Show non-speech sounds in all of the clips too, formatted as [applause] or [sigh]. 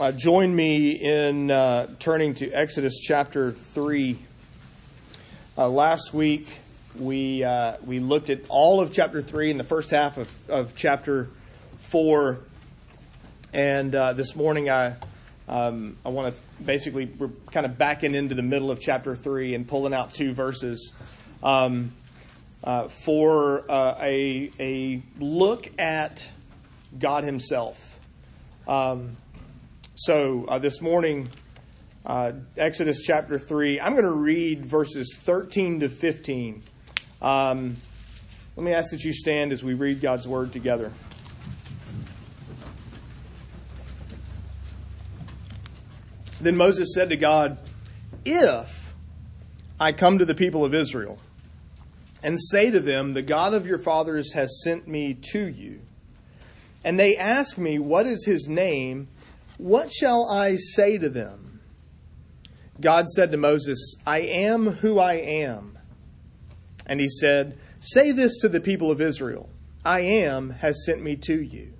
uh, join me in uh, turning to Exodus chapter 3. Uh, last week, we, uh, we looked at all of chapter 3 and the first half of, of chapter 4. And uh, this morning, I, um, I want to basically, we're kind of backing into the middle of chapter 3 and pulling out two verses um, uh, for a, a look at God Himself. Um, so uh, this morning, uh, Exodus chapter 3, I'm going to read verses 13 to 15. Um, let me ask that you stand as we read God's word together. Then Moses said to God, If I come to the people of Israel and say to them, The God of your fathers has sent me to you, and they ask me, What is his name? What shall I say to them? God said to Moses, I am who I am. And he said, Say this to the people of Israel I am has sent me to you.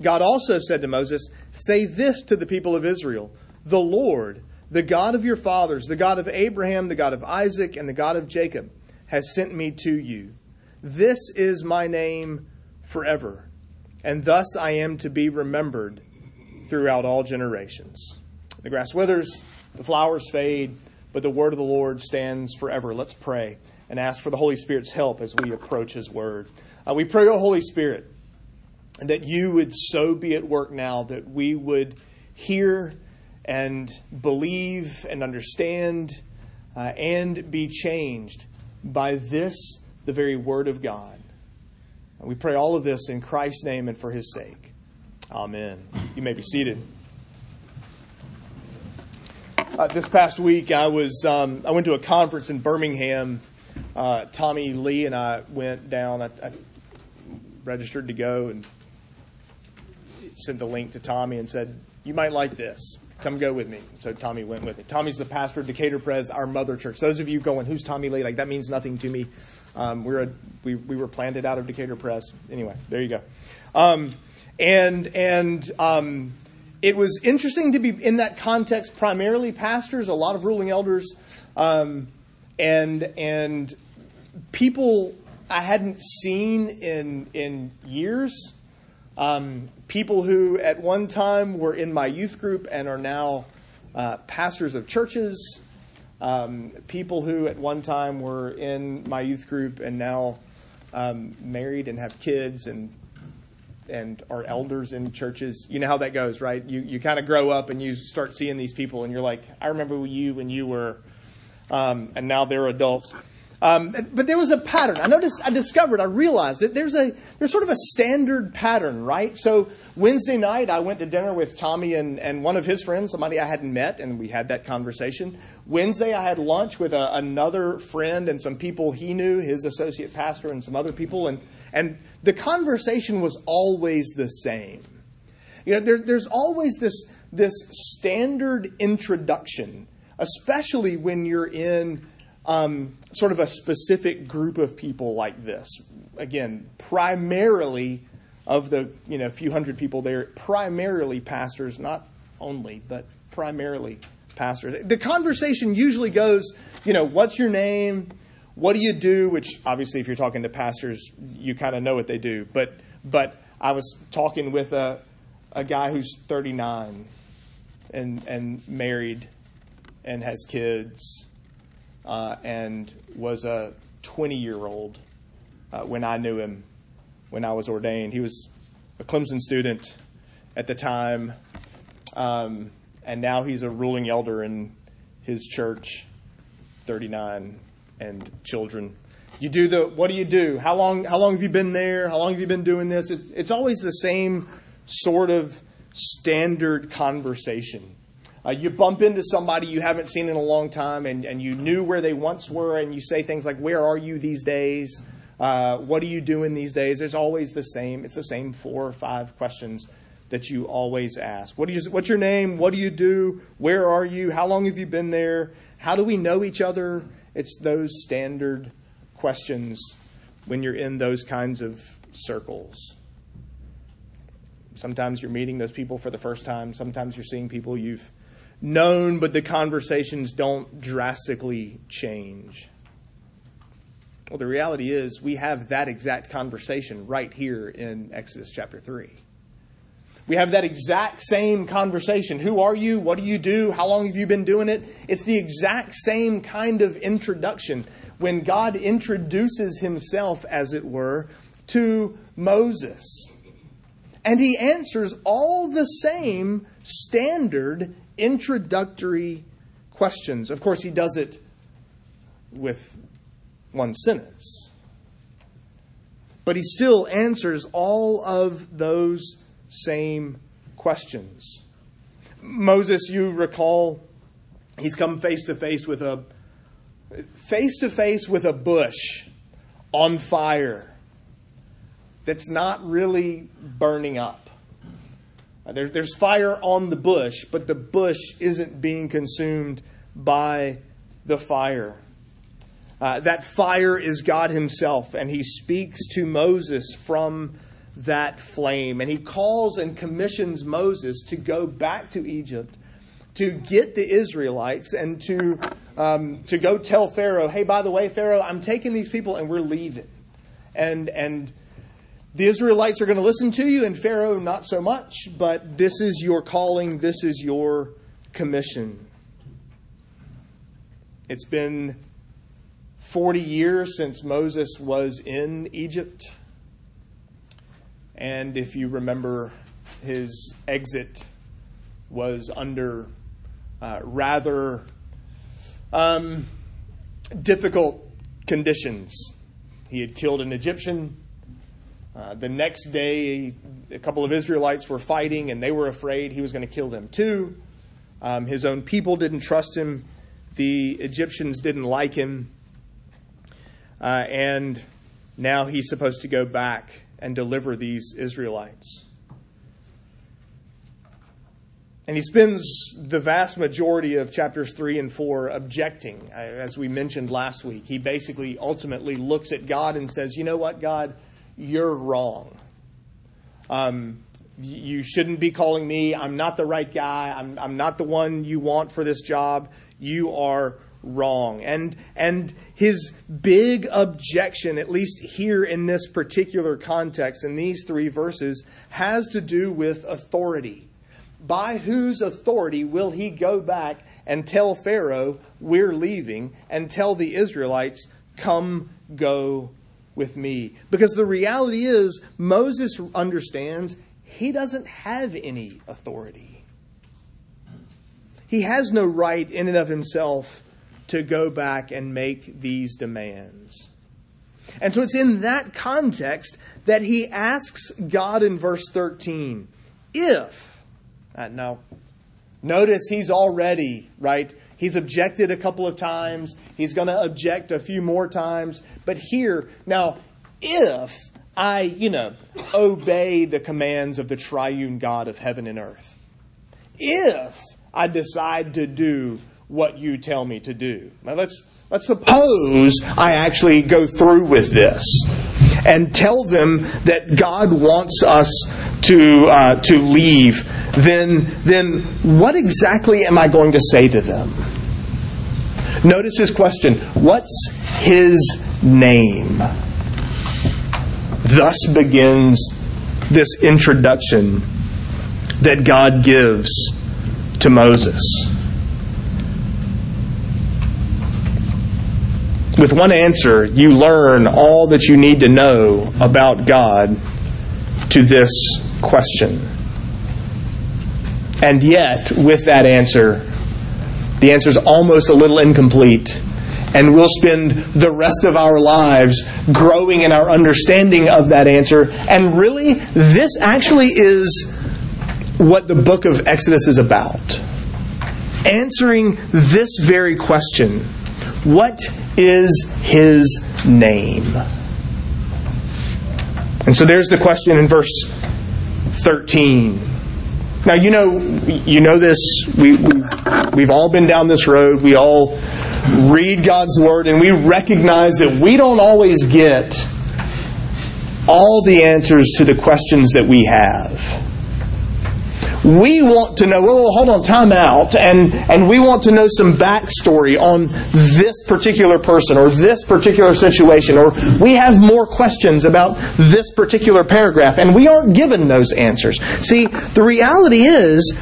God also said to Moses, Say this to the people of Israel The Lord, the God of your fathers, the God of Abraham, the God of Isaac, and the God of Jacob, has sent me to you. This is my name forever, and thus I am to be remembered throughout all generations. The grass withers, the flowers fade, but the word of the Lord stands forever. Let's pray and ask for the Holy Spirit's help as we approach His word. Uh, we pray, O Holy Spirit, that you would so be at work now that we would hear and believe and understand uh, and be changed by this, the very word of God. We pray all of this in Christ's name and for His sake. Amen. You may be seated. Uh, this past week, I was um, I went to a conference in Birmingham. Uh, Tommy Lee and I went down. I, I, registered to go and sent a link to Tommy and said, "You might like this. Come go with me." So Tommy went with me. Tommy's the pastor of Decatur Pres, our mother church. Those of you going, "Who's Tommy Lee?" Like that means nothing to me. Um, we're a, we we were planted out of Decatur Pres. Anyway, there you go. Um, and and um, it was interesting to be in that context. Primarily pastors, a lot of ruling elders, um, and and people I hadn't seen in in years. Um, people who at one time were in my youth group and are now uh, pastors of churches. Um, people who at one time were in my youth group and now um, married and have kids and and our elders in churches. You know how that goes, right? You you kind of grow up and you start seeing these people, and you're like, I remember you when you were, um, and now they're adults. Um, but there was a pattern. I noticed, I discovered, I realized that there's a there's sort of a standard pattern, right? So Wednesday night, I went to dinner with Tommy and, and one of his friends, somebody I hadn't met, and we had that conversation. Wednesday, I had lunch with a, another friend and some people he knew, his associate pastor, and some other people, and and the conversation was always the same. You know, there, there's always this this standard introduction, especially when you're in um, sort of a specific group of people like this. Again, primarily of the you know few hundred people there, primarily pastors, not only, but primarily pastors. The conversation usually goes, you know, what's your name? What do you do? Which obviously, if you're talking to pastors, you kind of know what they do. But but I was talking with a a guy who's 39 and and married and has kids uh, and was a 20 year old uh, when I knew him, when I was ordained. He was a Clemson student at the time, um, and now he's a ruling elder in his church, 39, and children. You do the what do you do? How long how long have you been there? How long have you been doing this? It's, it's always the same sort of standard conversation. Uh, you bump into somebody you haven't seen in a long time and, and you knew where they once were, and you say things like, Where are you these days? Uh, what are you doing these days? There's always the same, it's the same four or five questions that you always ask. What you, what's your name? What do you do? Where are you? How long have you been there? How do we know each other? It's those standard questions when you're in those kinds of circles. Sometimes you're meeting those people for the first time. Sometimes you're seeing people you've known, but the conversations don't drastically change. Well, the reality is we have that exact conversation right here in Exodus chapter 3. We have that exact same conversation. Who are you? What do you do? How long have you been doing it? It's the exact same kind of introduction when God introduces himself, as it were, to Moses. And he answers all the same standard introductory questions. Of course, he does it with one sentence. But he still answers all of those same questions. Moses, you recall, he's come face to face with a face to face with a bush on fire that's not really burning up. There, there's fire on the bush, but the bush isn't being consumed by the fire. Uh, that fire is God Himself, and He speaks to Moses from that flame. And He calls and commissions Moses to go back to Egypt to get the Israelites and to, um, to go tell Pharaoh, hey, by the way, Pharaoh, I'm taking these people and we're leaving. And, and the Israelites are going to listen to you, and Pharaoh, not so much, but this is your calling, this is your commission. It's been 40 years since Moses was in Egypt. And if you remember, his exit was under uh, rather um, difficult conditions. He had killed an Egyptian. Uh, the next day, a couple of Israelites were fighting, and they were afraid he was going to kill them too. Um, his own people didn't trust him. The Egyptians didn't like him. Uh, and now he's supposed to go back and deliver these Israelites. And he spends the vast majority of chapters 3 and 4 objecting, uh, as we mentioned last week. He basically ultimately looks at God and says, You know what, God? you're wrong. Um, you shouldn't be calling me. I'm not the right guy. I'm, I'm not the one you want for this job. You are wrong. And, and his big objection, at least here in this particular context, in these three verses, has to do with authority. By whose authority will he go back and tell Pharaoh, we're leaving, and tell the Israelites, come, go, with me. Because the reality is, Moses understands he doesn't have any authority. He has no right in and of himself to go back and make these demands. And so it's in that context that he asks God in verse 13, if, uh, now, notice he's already, right, He's objected a couple of times. He's going to object a few more times. But here, now, if I, you know, obey the commands of the triune God of heaven and earth, if I decide to do what you tell me to do. Now let's let's suppose I actually go through with this and tell them that God wants us to uh, to leave. Then then what exactly am I going to say to them? Notice his question What's his name? Thus begins this introduction that God gives to Moses. With one answer, you learn all that you need to know about God to this question. And yet, with that answer, the answer is almost a little incomplete. And we'll spend the rest of our lives growing in our understanding of that answer. And really, this actually is what the book of Exodus is about. Answering this very question What is his name? And so there's the question in verse 13. Now you know you know this. We, we we've all been down this road. We all read God's word, and we recognize that we don't always get all the answers to the questions that we have. We want to know, well, hold on, time out, and, and we want to know some backstory on this particular person or this particular situation, or we have more questions about this particular paragraph, and we aren't given those answers. See, the reality is,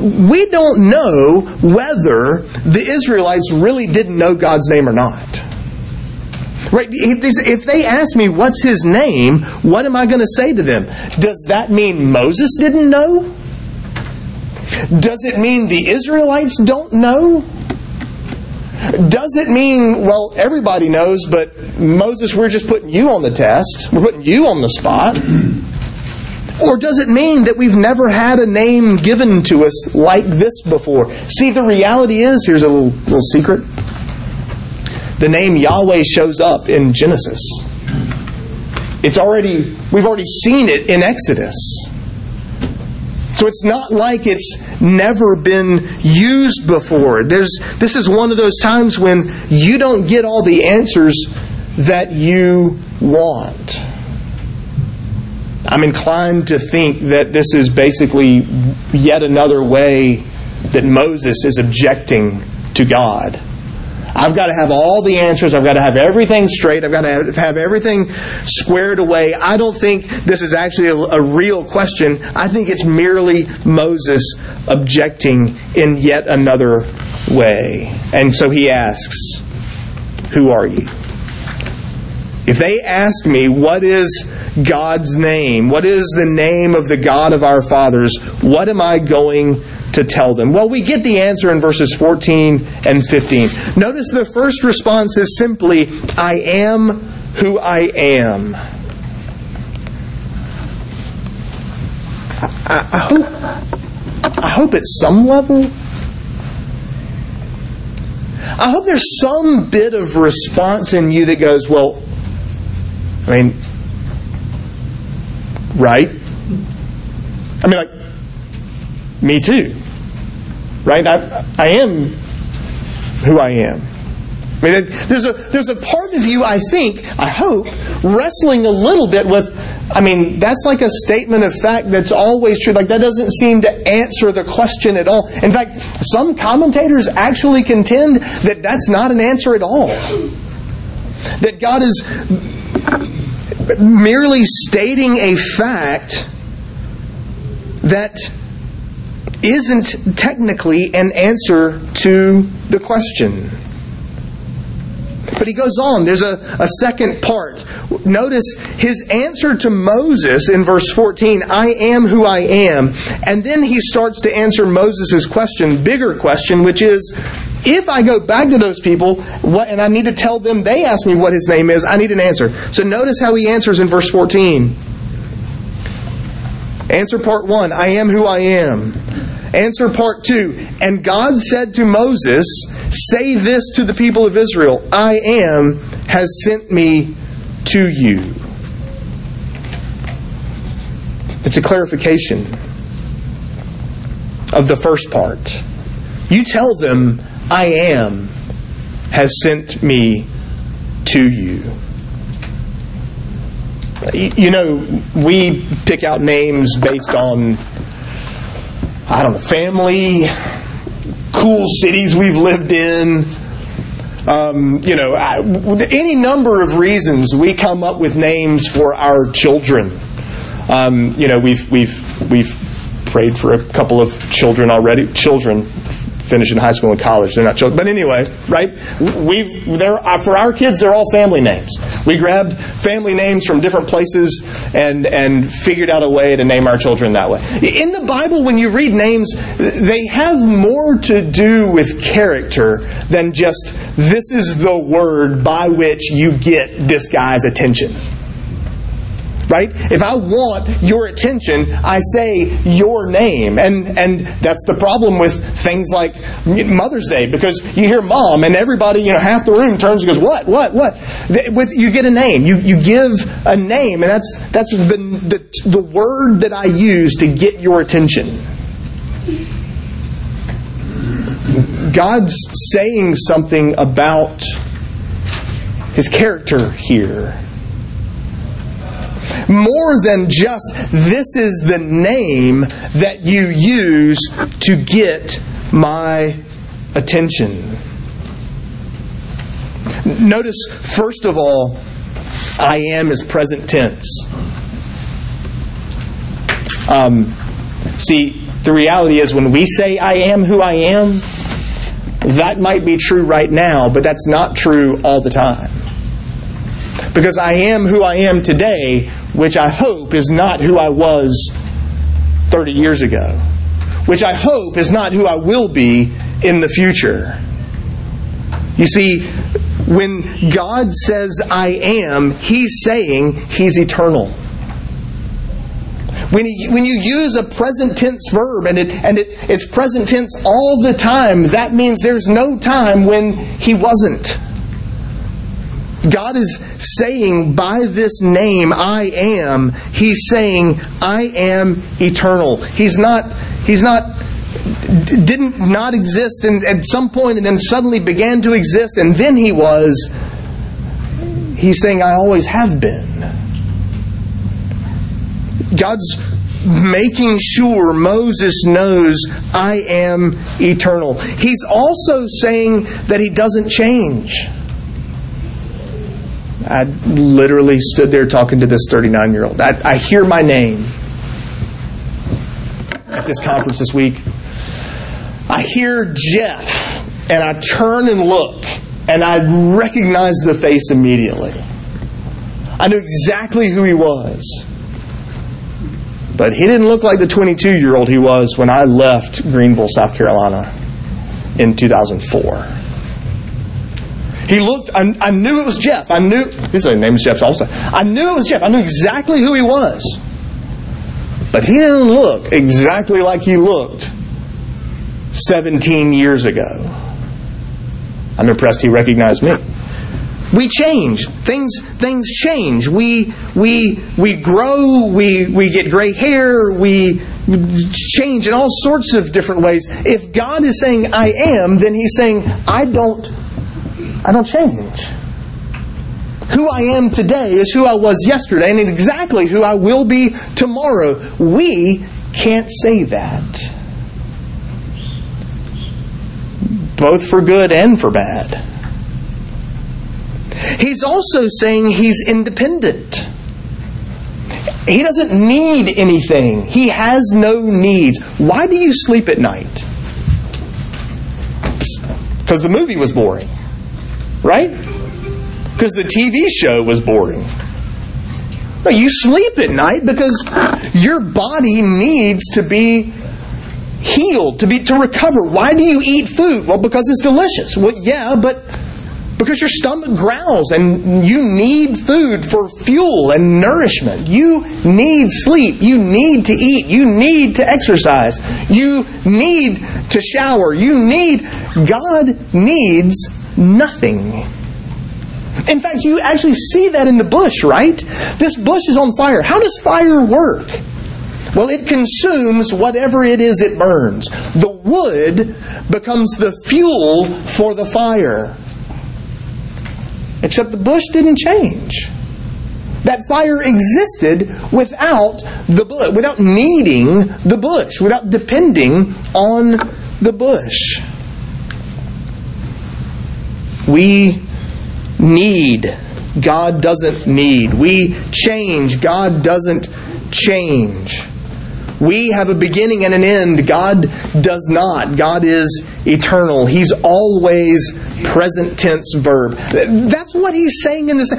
we don't know whether the Israelites really didn't know God's name or not. Right? If they ask me what's his name, what am I going to say to them? Does that mean Moses didn't know? Does it mean the Israelites don't know? Does it mean, well, everybody knows, but Moses, we're just putting you on the test? We're putting you on the spot? Or does it mean that we've never had a name given to us like this before? See, the reality is here's a little, little secret the name Yahweh shows up in Genesis. It's already, we've already seen it in Exodus. So it's not like it's never been used before. There's, this is one of those times when you don't get all the answers that you want. I'm inclined to think that this is basically yet another way that Moses is objecting to God. I've got to have all the answers. I've got to have everything straight. I've got to have everything squared away. I don't think this is actually a, a real question. I think it's merely Moses objecting in yet another way. And so he asks, Who are you? If they ask me, What is God's name? What is the name of the God of our fathers? What am I going to tell them? Well, we get the answer in verses 14 and 15. Notice the first response is simply, I am who I am. I, I, hope, I hope at some level, I hope there's some bit of response in you that goes, well, I mean, right? I mean, like, me too. Right? I, I am who I am. I mean, there's a, there's a part of you, I think, I hope, wrestling a little bit with, I mean, that's like a statement of fact that's always true. Like, that doesn't seem to answer the question at all. In fact, some commentators actually contend that that's not an answer at all. That God is merely stating a fact that isn't technically an answer to the question. But he goes on. There's a, a second part. Notice his answer to Moses in verse 14 I am who I am. And then he starts to answer Moses' question, bigger question, which is if I go back to those people what, and I need to tell them, they asked me what his name is, I need an answer. So notice how he answers in verse 14. Answer part one I am who I am. Answer part two. And God said to Moses, Say this to the people of Israel I am has sent me to you. It's a clarification of the first part. You tell them, I am has sent me to you. You know, we pick out names based on I don't know, family, cool cities we've lived in. Um, you know, any number of reasons we come up with names for our children. Um, you know, we've we've we've prayed for a couple of children already. Children, finishing high school and college. They're not children. But anyway, right? We've, they're, uh, for our kids, they're all family names. We grabbed family names from different places and, and figured out a way to name our children that way. In the Bible, when you read names, they have more to do with character than just this is the word by which you get this guy's attention right? If I want your attention, I say your name. And, and that's the problem with things like Mother's Day because you hear mom and everybody, you know, half the room turns and goes, what, what, what? With, you get a name. You, you give a name and that's, that's the, the, the word that I use to get your attention. God's saying something about his character here. More than just this is the name that you use to get my attention. Notice, first of all, I am is present tense. Um, see, the reality is when we say I am who I am, that might be true right now, but that's not true all the time. Because I am who I am today, which I hope is not who I was 30 years ago, which I hope is not who I will be in the future. You see, when God says I am, He's saying He's eternal. When, he, when you use a present tense verb and, it, and it, it's present tense all the time, that means there's no time when He wasn't. God is saying by this name, I am, He's saying, I am eternal. He's not, He's not didn't not exist and at some point and then suddenly began to exist and then he was he's saying i always have been. God's making sure moses knows i am eternal. He's also saying that he doesn't change i literally stood there talking to this 39 year old I, I hear my name at this conference this week I hear Jeff, and I turn and look, and I recognize the face immediately. I knew exactly who he was. But he didn't look like the 22 year old he was when I left Greenville, South Carolina in 2004. He looked, I, I knew it was Jeff. I knew, his name is Jeff also. I knew it was Jeff. I knew exactly who he was. But he didn't look exactly like he looked 17 years ago. I'm impressed he recognized me. We change. Things things change. We we we grow, we we get gray hair, we change in all sorts of different ways. If God is saying I am, then he's saying I don't I don't change. Who I am today is who I was yesterday and exactly who I will be tomorrow. We can't say that. both for good and for bad. He's also saying he's independent. He doesn't need anything. He has no needs. Why do you sleep at night? Because the movie was boring. Right? Because the TV show was boring. No, you sleep at night because your body needs to be healed, to be to recover. Why do you eat food? Well, because it's delicious. Well, yeah, but because your stomach growls and you need food for fuel and nourishment. You need sleep. You need to eat. You need to exercise. You need to shower. You need God needs nothing. In fact, you actually see that in the bush, right? This bush is on fire. How does fire work? Well, it consumes whatever it is it burns. The wood becomes the fuel for the fire. Except the bush didn't change. That fire existed without the bush, without needing the bush, without depending on the bush. We need. God doesn't need. We change. God doesn't change. We have a beginning and an end. God does not. God is eternal. He's always present tense verb. That's what he's saying in this.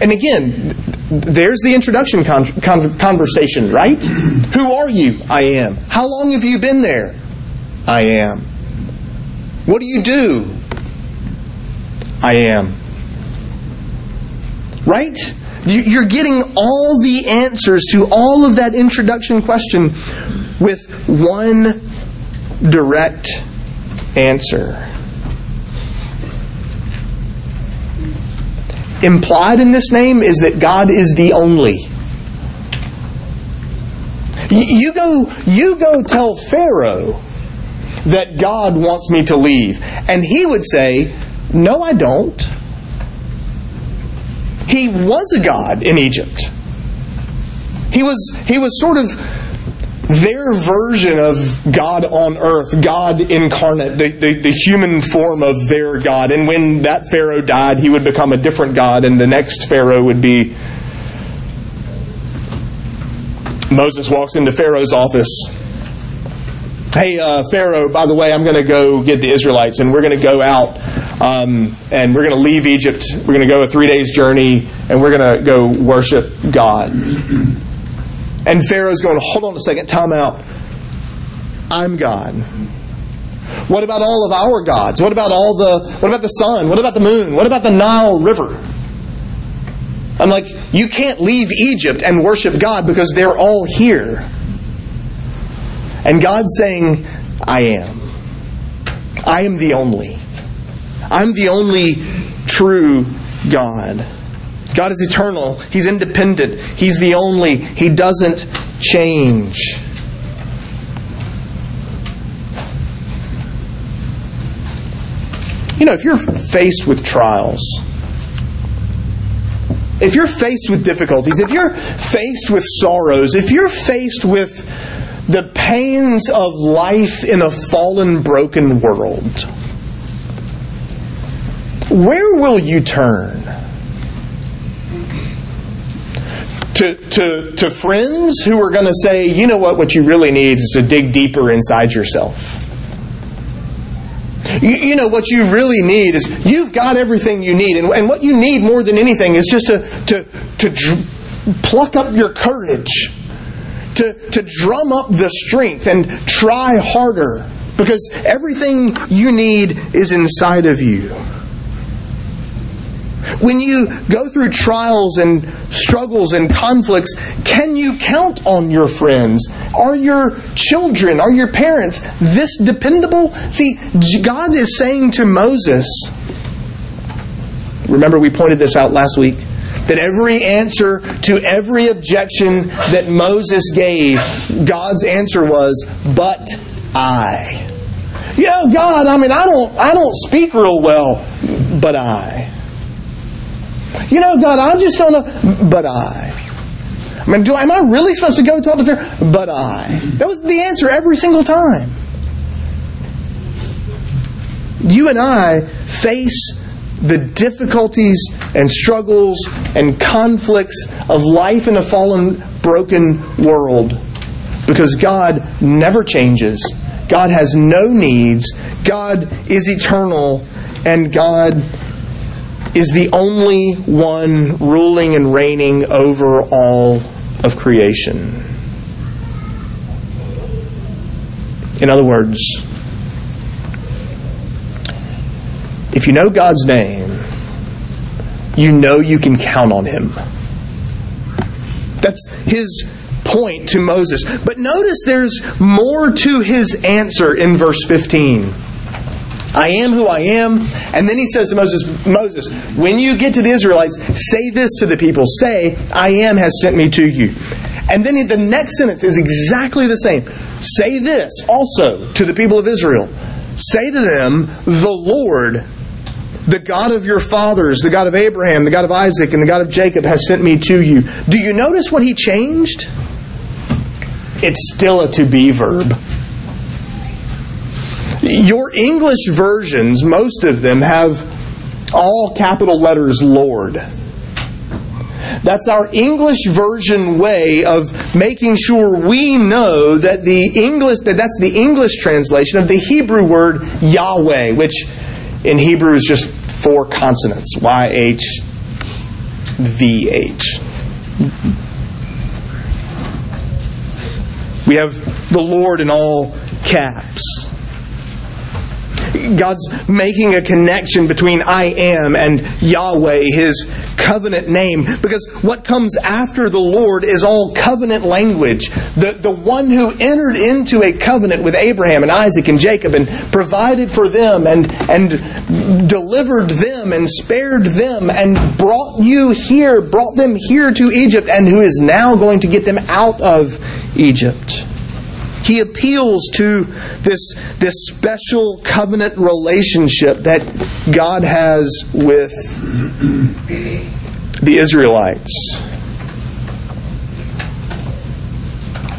And again, there's the introduction con- con- conversation, right? [clears throat] Who are you? I am. How long have you been there? I am. What do you do? I am. Right? You're getting all the answers to all of that introduction question with one direct answer. Implied in this name is that God is the only. You go, you go tell Pharaoh that God wants me to leave. And he would say, No, I don't. He was a god in Egypt. He was, he was sort of their version of God on earth, God incarnate, the, the, the, human form of their God. And when that Pharaoh died, he would become a different God, and the next Pharaoh would be. Moses walks into Pharaoh's office. Hey, uh, Pharaoh, by the way, I'm going to go get the Israelites, and we're going to go out um, and we're going to leave Egypt. We're going to go a three days journey, and we're going to go worship God. And Pharaoh's going, hold on a second, time out. I'm God. What about all of our gods? What about all the what about the sun? What about the moon? What about the Nile River? I'm like, you can't leave Egypt and worship God because they're all here. And God's saying, I am. I am the only. I'm the only true God. God is eternal. He's independent. He's the only. He doesn't change. You know, if you're faced with trials, if you're faced with difficulties, if you're faced with sorrows, if you're faced with the pains of life in a fallen, broken world, where will you turn? to, to, to friends who are going to say, you know what, what you really need is to dig deeper inside yourself. You, you, know, what you really need is you've got everything you need. And, and what you need more than anything is just to, to, to dr- pluck up your courage, to, to drum up the strength and try harder. Because everything you need is inside of you. When you go through trials and struggles and conflicts, can you count on your friends? Are your children, are your parents this dependable? See, God is saying to Moses, remember we pointed this out last week, that every answer to every objection that Moses gave, God's answer was, but I. You know, God, I mean, I don't, I don't speak real well, but I. You know, God, I'm just don't know. But I. I mean, do, am I really supposed to go talk to Pharaoh? But I. That was the answer every single time. You and I face the difficulties and struggles and conflicts of life in a fallen, broken world because God never changes. God has no needs. God is eternal. And God is the only one ruling and reigning over all of creation. In other words, if you know God's name, you know you can count on Him. That's His point to Moses. But notice there's more to His answer in verse 15. I am who I am. And then he says to Moses, Moses, when you get to the Israelites, say this to the people. Say, I am has sent me to you. And then the next sentence is exactly the same. Say this also to the people of Israel. Say to them, the Lord, the God of your fathers, the God of Abraham, the God of Isaac, and the God of Jacob has sent me to you. Do you notice what he changed? It's still a to be verb. Your English versions, most of them, have all capital letters Lord. That's our English version way of making sure we know that the English that that's the English translation of the Hebrew word Yahweh, which in Hebrew is just four consonants: Y H V H. We have the Lord in all caps. God's making a connection between I am and Yahweh, his covenant name, because what comes after the Lord is all covenant language. The, the one who entered into a covenant with Abraham and Isaac and Jacob and provided for them and, and delivered them and spared them and brought you here, brought them here to Egypt, and who is now going to get them out of Egypt. He appeals to this, this special covenant relationship that God has with the Israelites.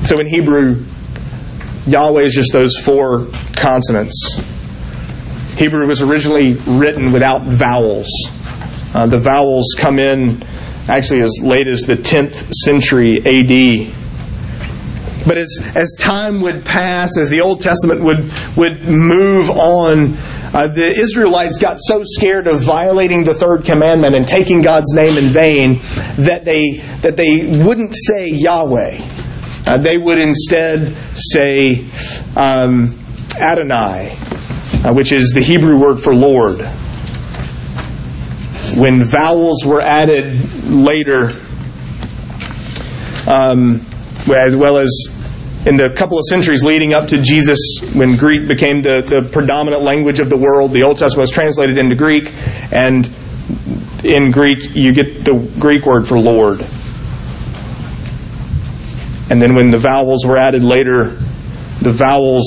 So in Hebrew, Yahweh is just those four consonants. Hebrew was originally written without vowels. Uh, the vowels come in actually as late as the 10th century AD. But as, as time would pass, as the Old Testament would, would move on, uh, the Israelites got so scared of violating the third commandment and taking God's name in vain that they, that they wouldn't say Yahweh. Uh, they would instead say um, Adonai, uh, which is the Hebrew word for Lord. When vowels were added later, um, as well as in the couple of centuries leading up to Jesus, when Greek became the, the predominant language of the world, the Old Testament was translated into Greek, and in Greek, you get the Greek word for Lord. And then when the vowels were added later, the vowels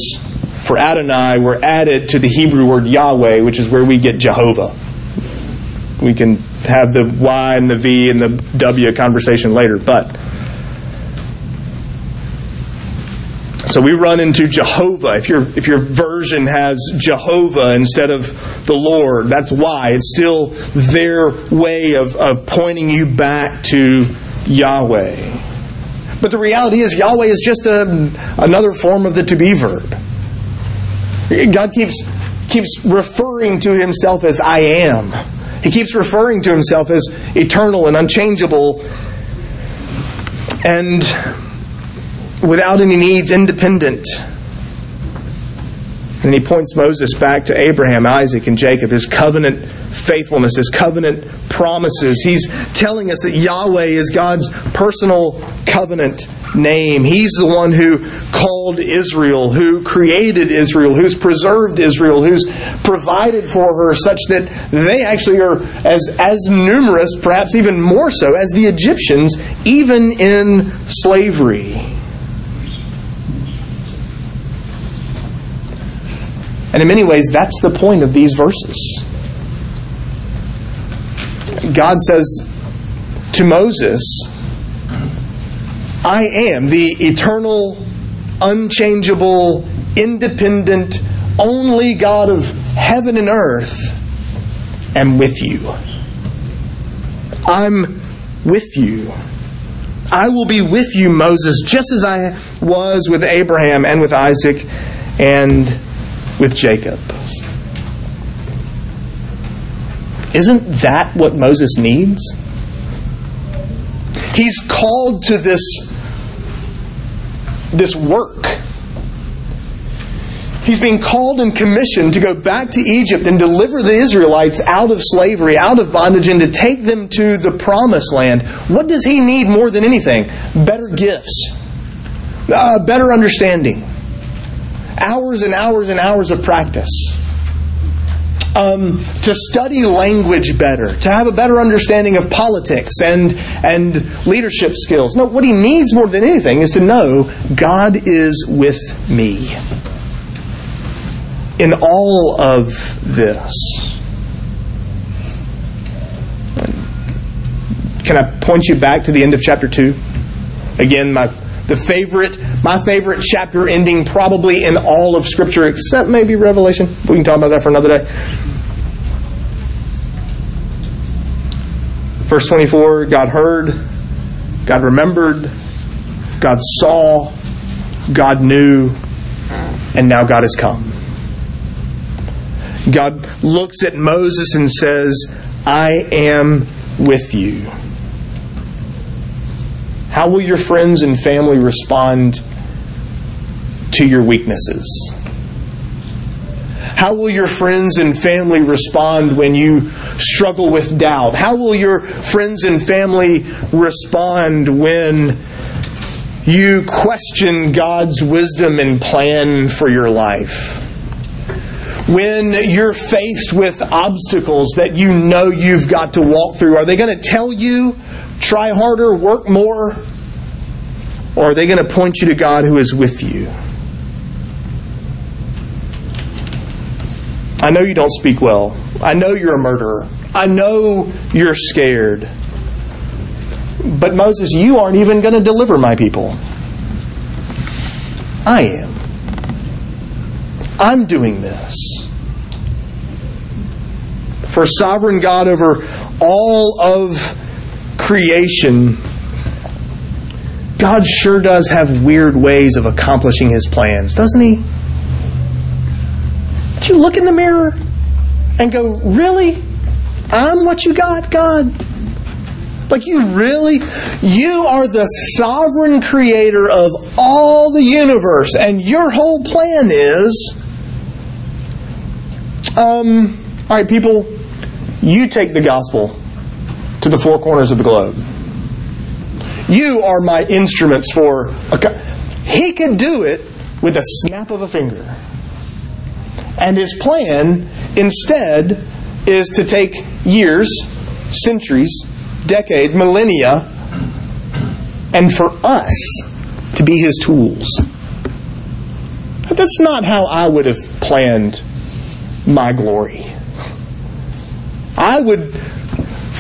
for Adonai were added to the Hebrew word Yahweh, which is where we get Jehovah. We can have the Y and the V and the W conversation later, but so we run into Jehovah. If your if your version has Jehovah instead of the Lord, that's why. It's still their way of, of pointing you back to Yahweh. But the reality is Yahweh is just a, another form of the to be verb. God keeps keeps referring to himself as I am. He keeps referring to himself as eternal and unchangeable and without any needs, independent. And he points Moses back to Abraham, Isaac, and Jacob, his covenant faithfulness, his covenant promises. He's telling us that Yahweh is God's personal covenant name. He's the one who called Israel, who created Israel, who's preserved Israel, who's provided for her such that they actually are as, as numerous, perhaps even more so, as the Egyptians, even in slavery. And in many ways, that's the point of these verses. God says to Moses, I am the eternal, unchangeable, independent, only God of heaven and earth, am with you. I'm with you. I will be with you, Moses, just as I was with Abraham and with Isaac and with Jacob. Isn't that what Moses needs? He's called to this, this work. He's being called and commissioned to go back to Egypt and deliver the Israelites out of slavery, out of bondage, and to take them to the promised land. What does he need more than anything? Better gifts, uh, better understanding, hours and hours and hours of practice um, to study language better, to have a better understanding of politics and, and leadership skills. No, what he needs more than anything is to know God is with me in all of this. Can I point you back to the end of chapter 2? Again, my the favorite, my favorite chapter ending probably in all of Scripture, except maybe Revelation. We can talk about that for another day. Verse 24 God heard, God remembered, God saw, God knew, and now God has come. God looks at Moses and says, I am with you. How will your friends and family respond to your weaknesses? How will your friends and family respond when you struggle with doubt? How will your friends and family respond when you question God's wisdom and plan for your life? When you're faced with obstacles that you know you've got to walk through, are they going to tell you try harder, work more? Or are they going to point you to God who is with you? I know you don't speak well. I know you're a murderer. I know you're scared. But Moses, you aren't even going to deliver my people. I am. I'm doing this. For sovereign God over all of creation, God sure does have weird ways of accomplishing his plans, doesn't he? Do you look in the mirror and go, Really? I'm what you got, God? Like, you really, you are the sovereign creator of all the universe, and your whole plan is, um, all right, people, you take the gospel to the four corners of the globe. You are my instruments for. A, he could do it with a snap of a finger. And his plan, instead, is to take years, centuries, decades, millennia, and for us to be his tools. That's not how I would have planned my glory. I would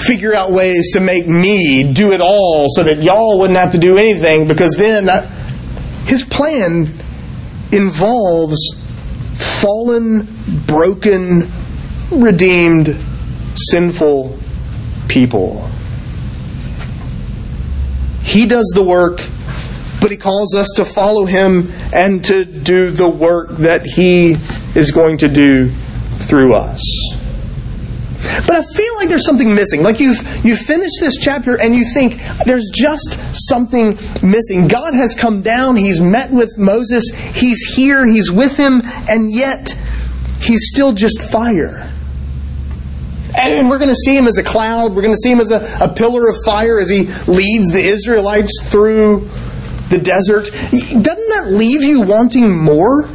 figure out ways to make me do it all so that y'all wouldn't have to do anything because then I, his plan involves fallen, broken, redeemed, sinful people. He does the work, but He calls us to follow Him and to do the work that He is going to do through us. But I feel like there's something missing. Like you've you finish this chapter and you think there's just something missing. God has come down, he's met with Moses, he's here, he's with him, and yet he's still just fire. And we're going to see him as a cloud. We're going to see him as a, a pillar of fire as he leads the Israelites through the desert. Doesn't that leave you wanting more?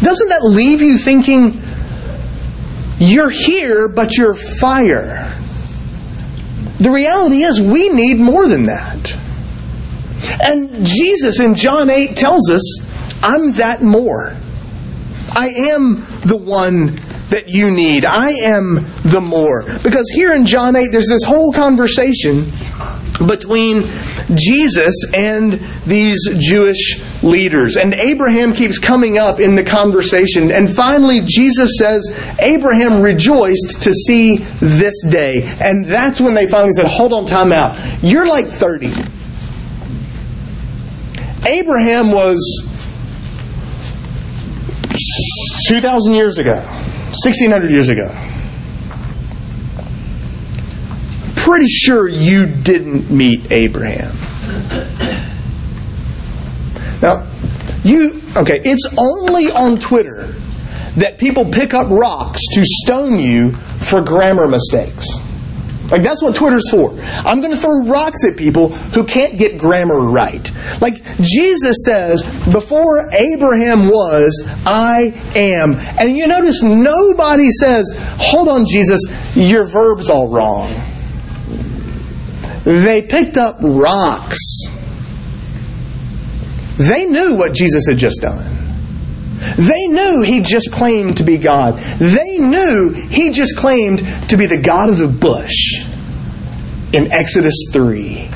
Doesn't that leave you thinking, you're here, but you're fire? The reality is, we need more than that. And Jesus in John 8 tells us, I'm that more. I am the one that you need. I am the more. Because here in John 8, there's this whole conversation between Jesus and these Jewish leaders. And Abraham keeps coming up in the conversation. And finally, Jesus says, Abraham rejoiced to see this day. And that's when they finally said, Hold on, time out. You're like 30. Abraham was 2,000 years ago. 1600 years ago. Pretty sure you didn't meet Abraham. Now, you, okay, it's only on Twitter that people pick up rocks to stone you for grammar mistakes. Like, that's what Twitter's for. I'm going to throw rocks at people who can't get grammar right. Like, Jesus says, before Abraham was, I am. And you notice nobody says, hold on, Jesus, your verb's all wrong. They picked up rocks. They knew what Jesus had just done. They knew he just claimed to be God. They knew he just claimed to be the God of the bush in Exodus 3.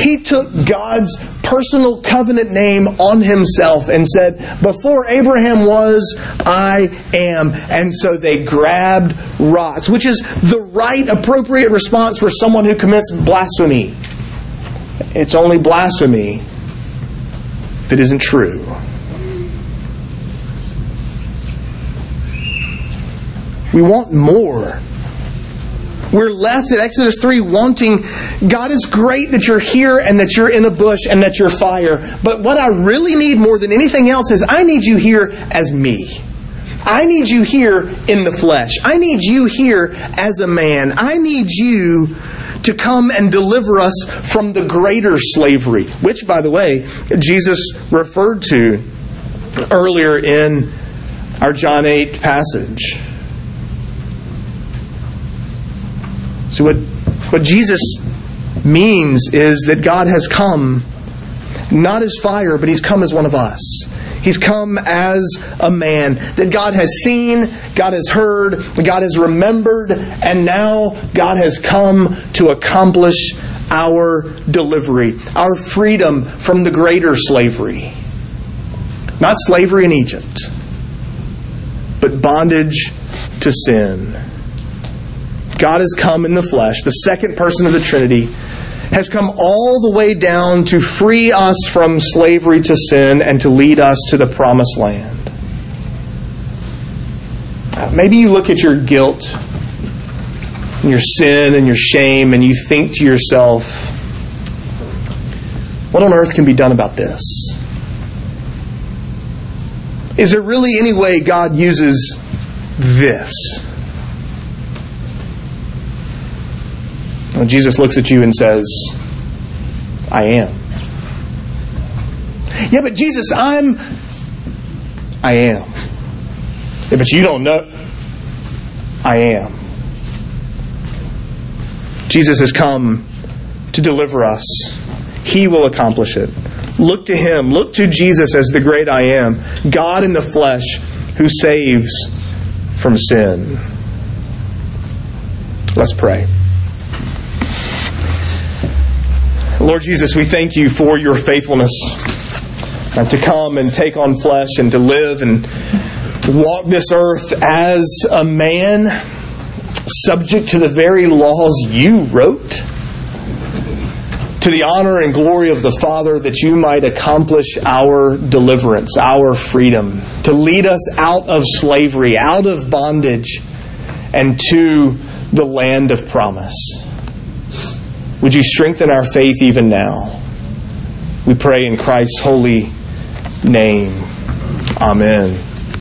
He took God's personal covenant name on himself and said, Before Abraham was, I am. And so they grabbed rocks, which is the right, appropriate response for someone who commits blasphemy. It's only blasphemy that isn't true. We want more. We're left at Exodus 3 wanting, God, is great that you're here and that you're in a bush and that you're fire. But what I really need more than anything else is I need you here as me. I need you here in the flesh. I need you here as a man. I need you to come and deliver us from the greater slavery, which, by the way, Jesus referred to earlier in our John 8 passage. What, what Jesus means is that God has come not as fire, but He's come as one of us. He's come as a man that God has seen, God has heard, God has remembered, and now God has come to accomplish our delivery, our freedom from the greater slavery. Not slavery in Egypt, but bondage to sin. God has come in the flesh, the second person of the Trinity, has come all the way down to free us from slavery to sin and to lead us to the promised land. Uh, maybe you look at your guilt and your sin and your shame and you think to yourself, what on earth can be done about this? Is there really any way God uses this? Jesus looks at you and says, I am. Yeah, but Jesus, I'm. I am. Yeah, but you don't know. I am. Jesus has come to deliver us. He will accomplish it. Look to Him. Look to Jesus as the great I am, God in the flesh who saves from sin. Let's pray. Lord Jesus, we thank you for your faithfulness uh, to come and take on flesh and to live and walk this earth as a man subject to the very laws you wrote to the honor and glory of the Father that you might accomplish our deliverance, our freedom, to lead us out of slavery, out of bondage, and to the land of promise. Would you strengthen our faith even now? We pray in Christ's holy name. Amen.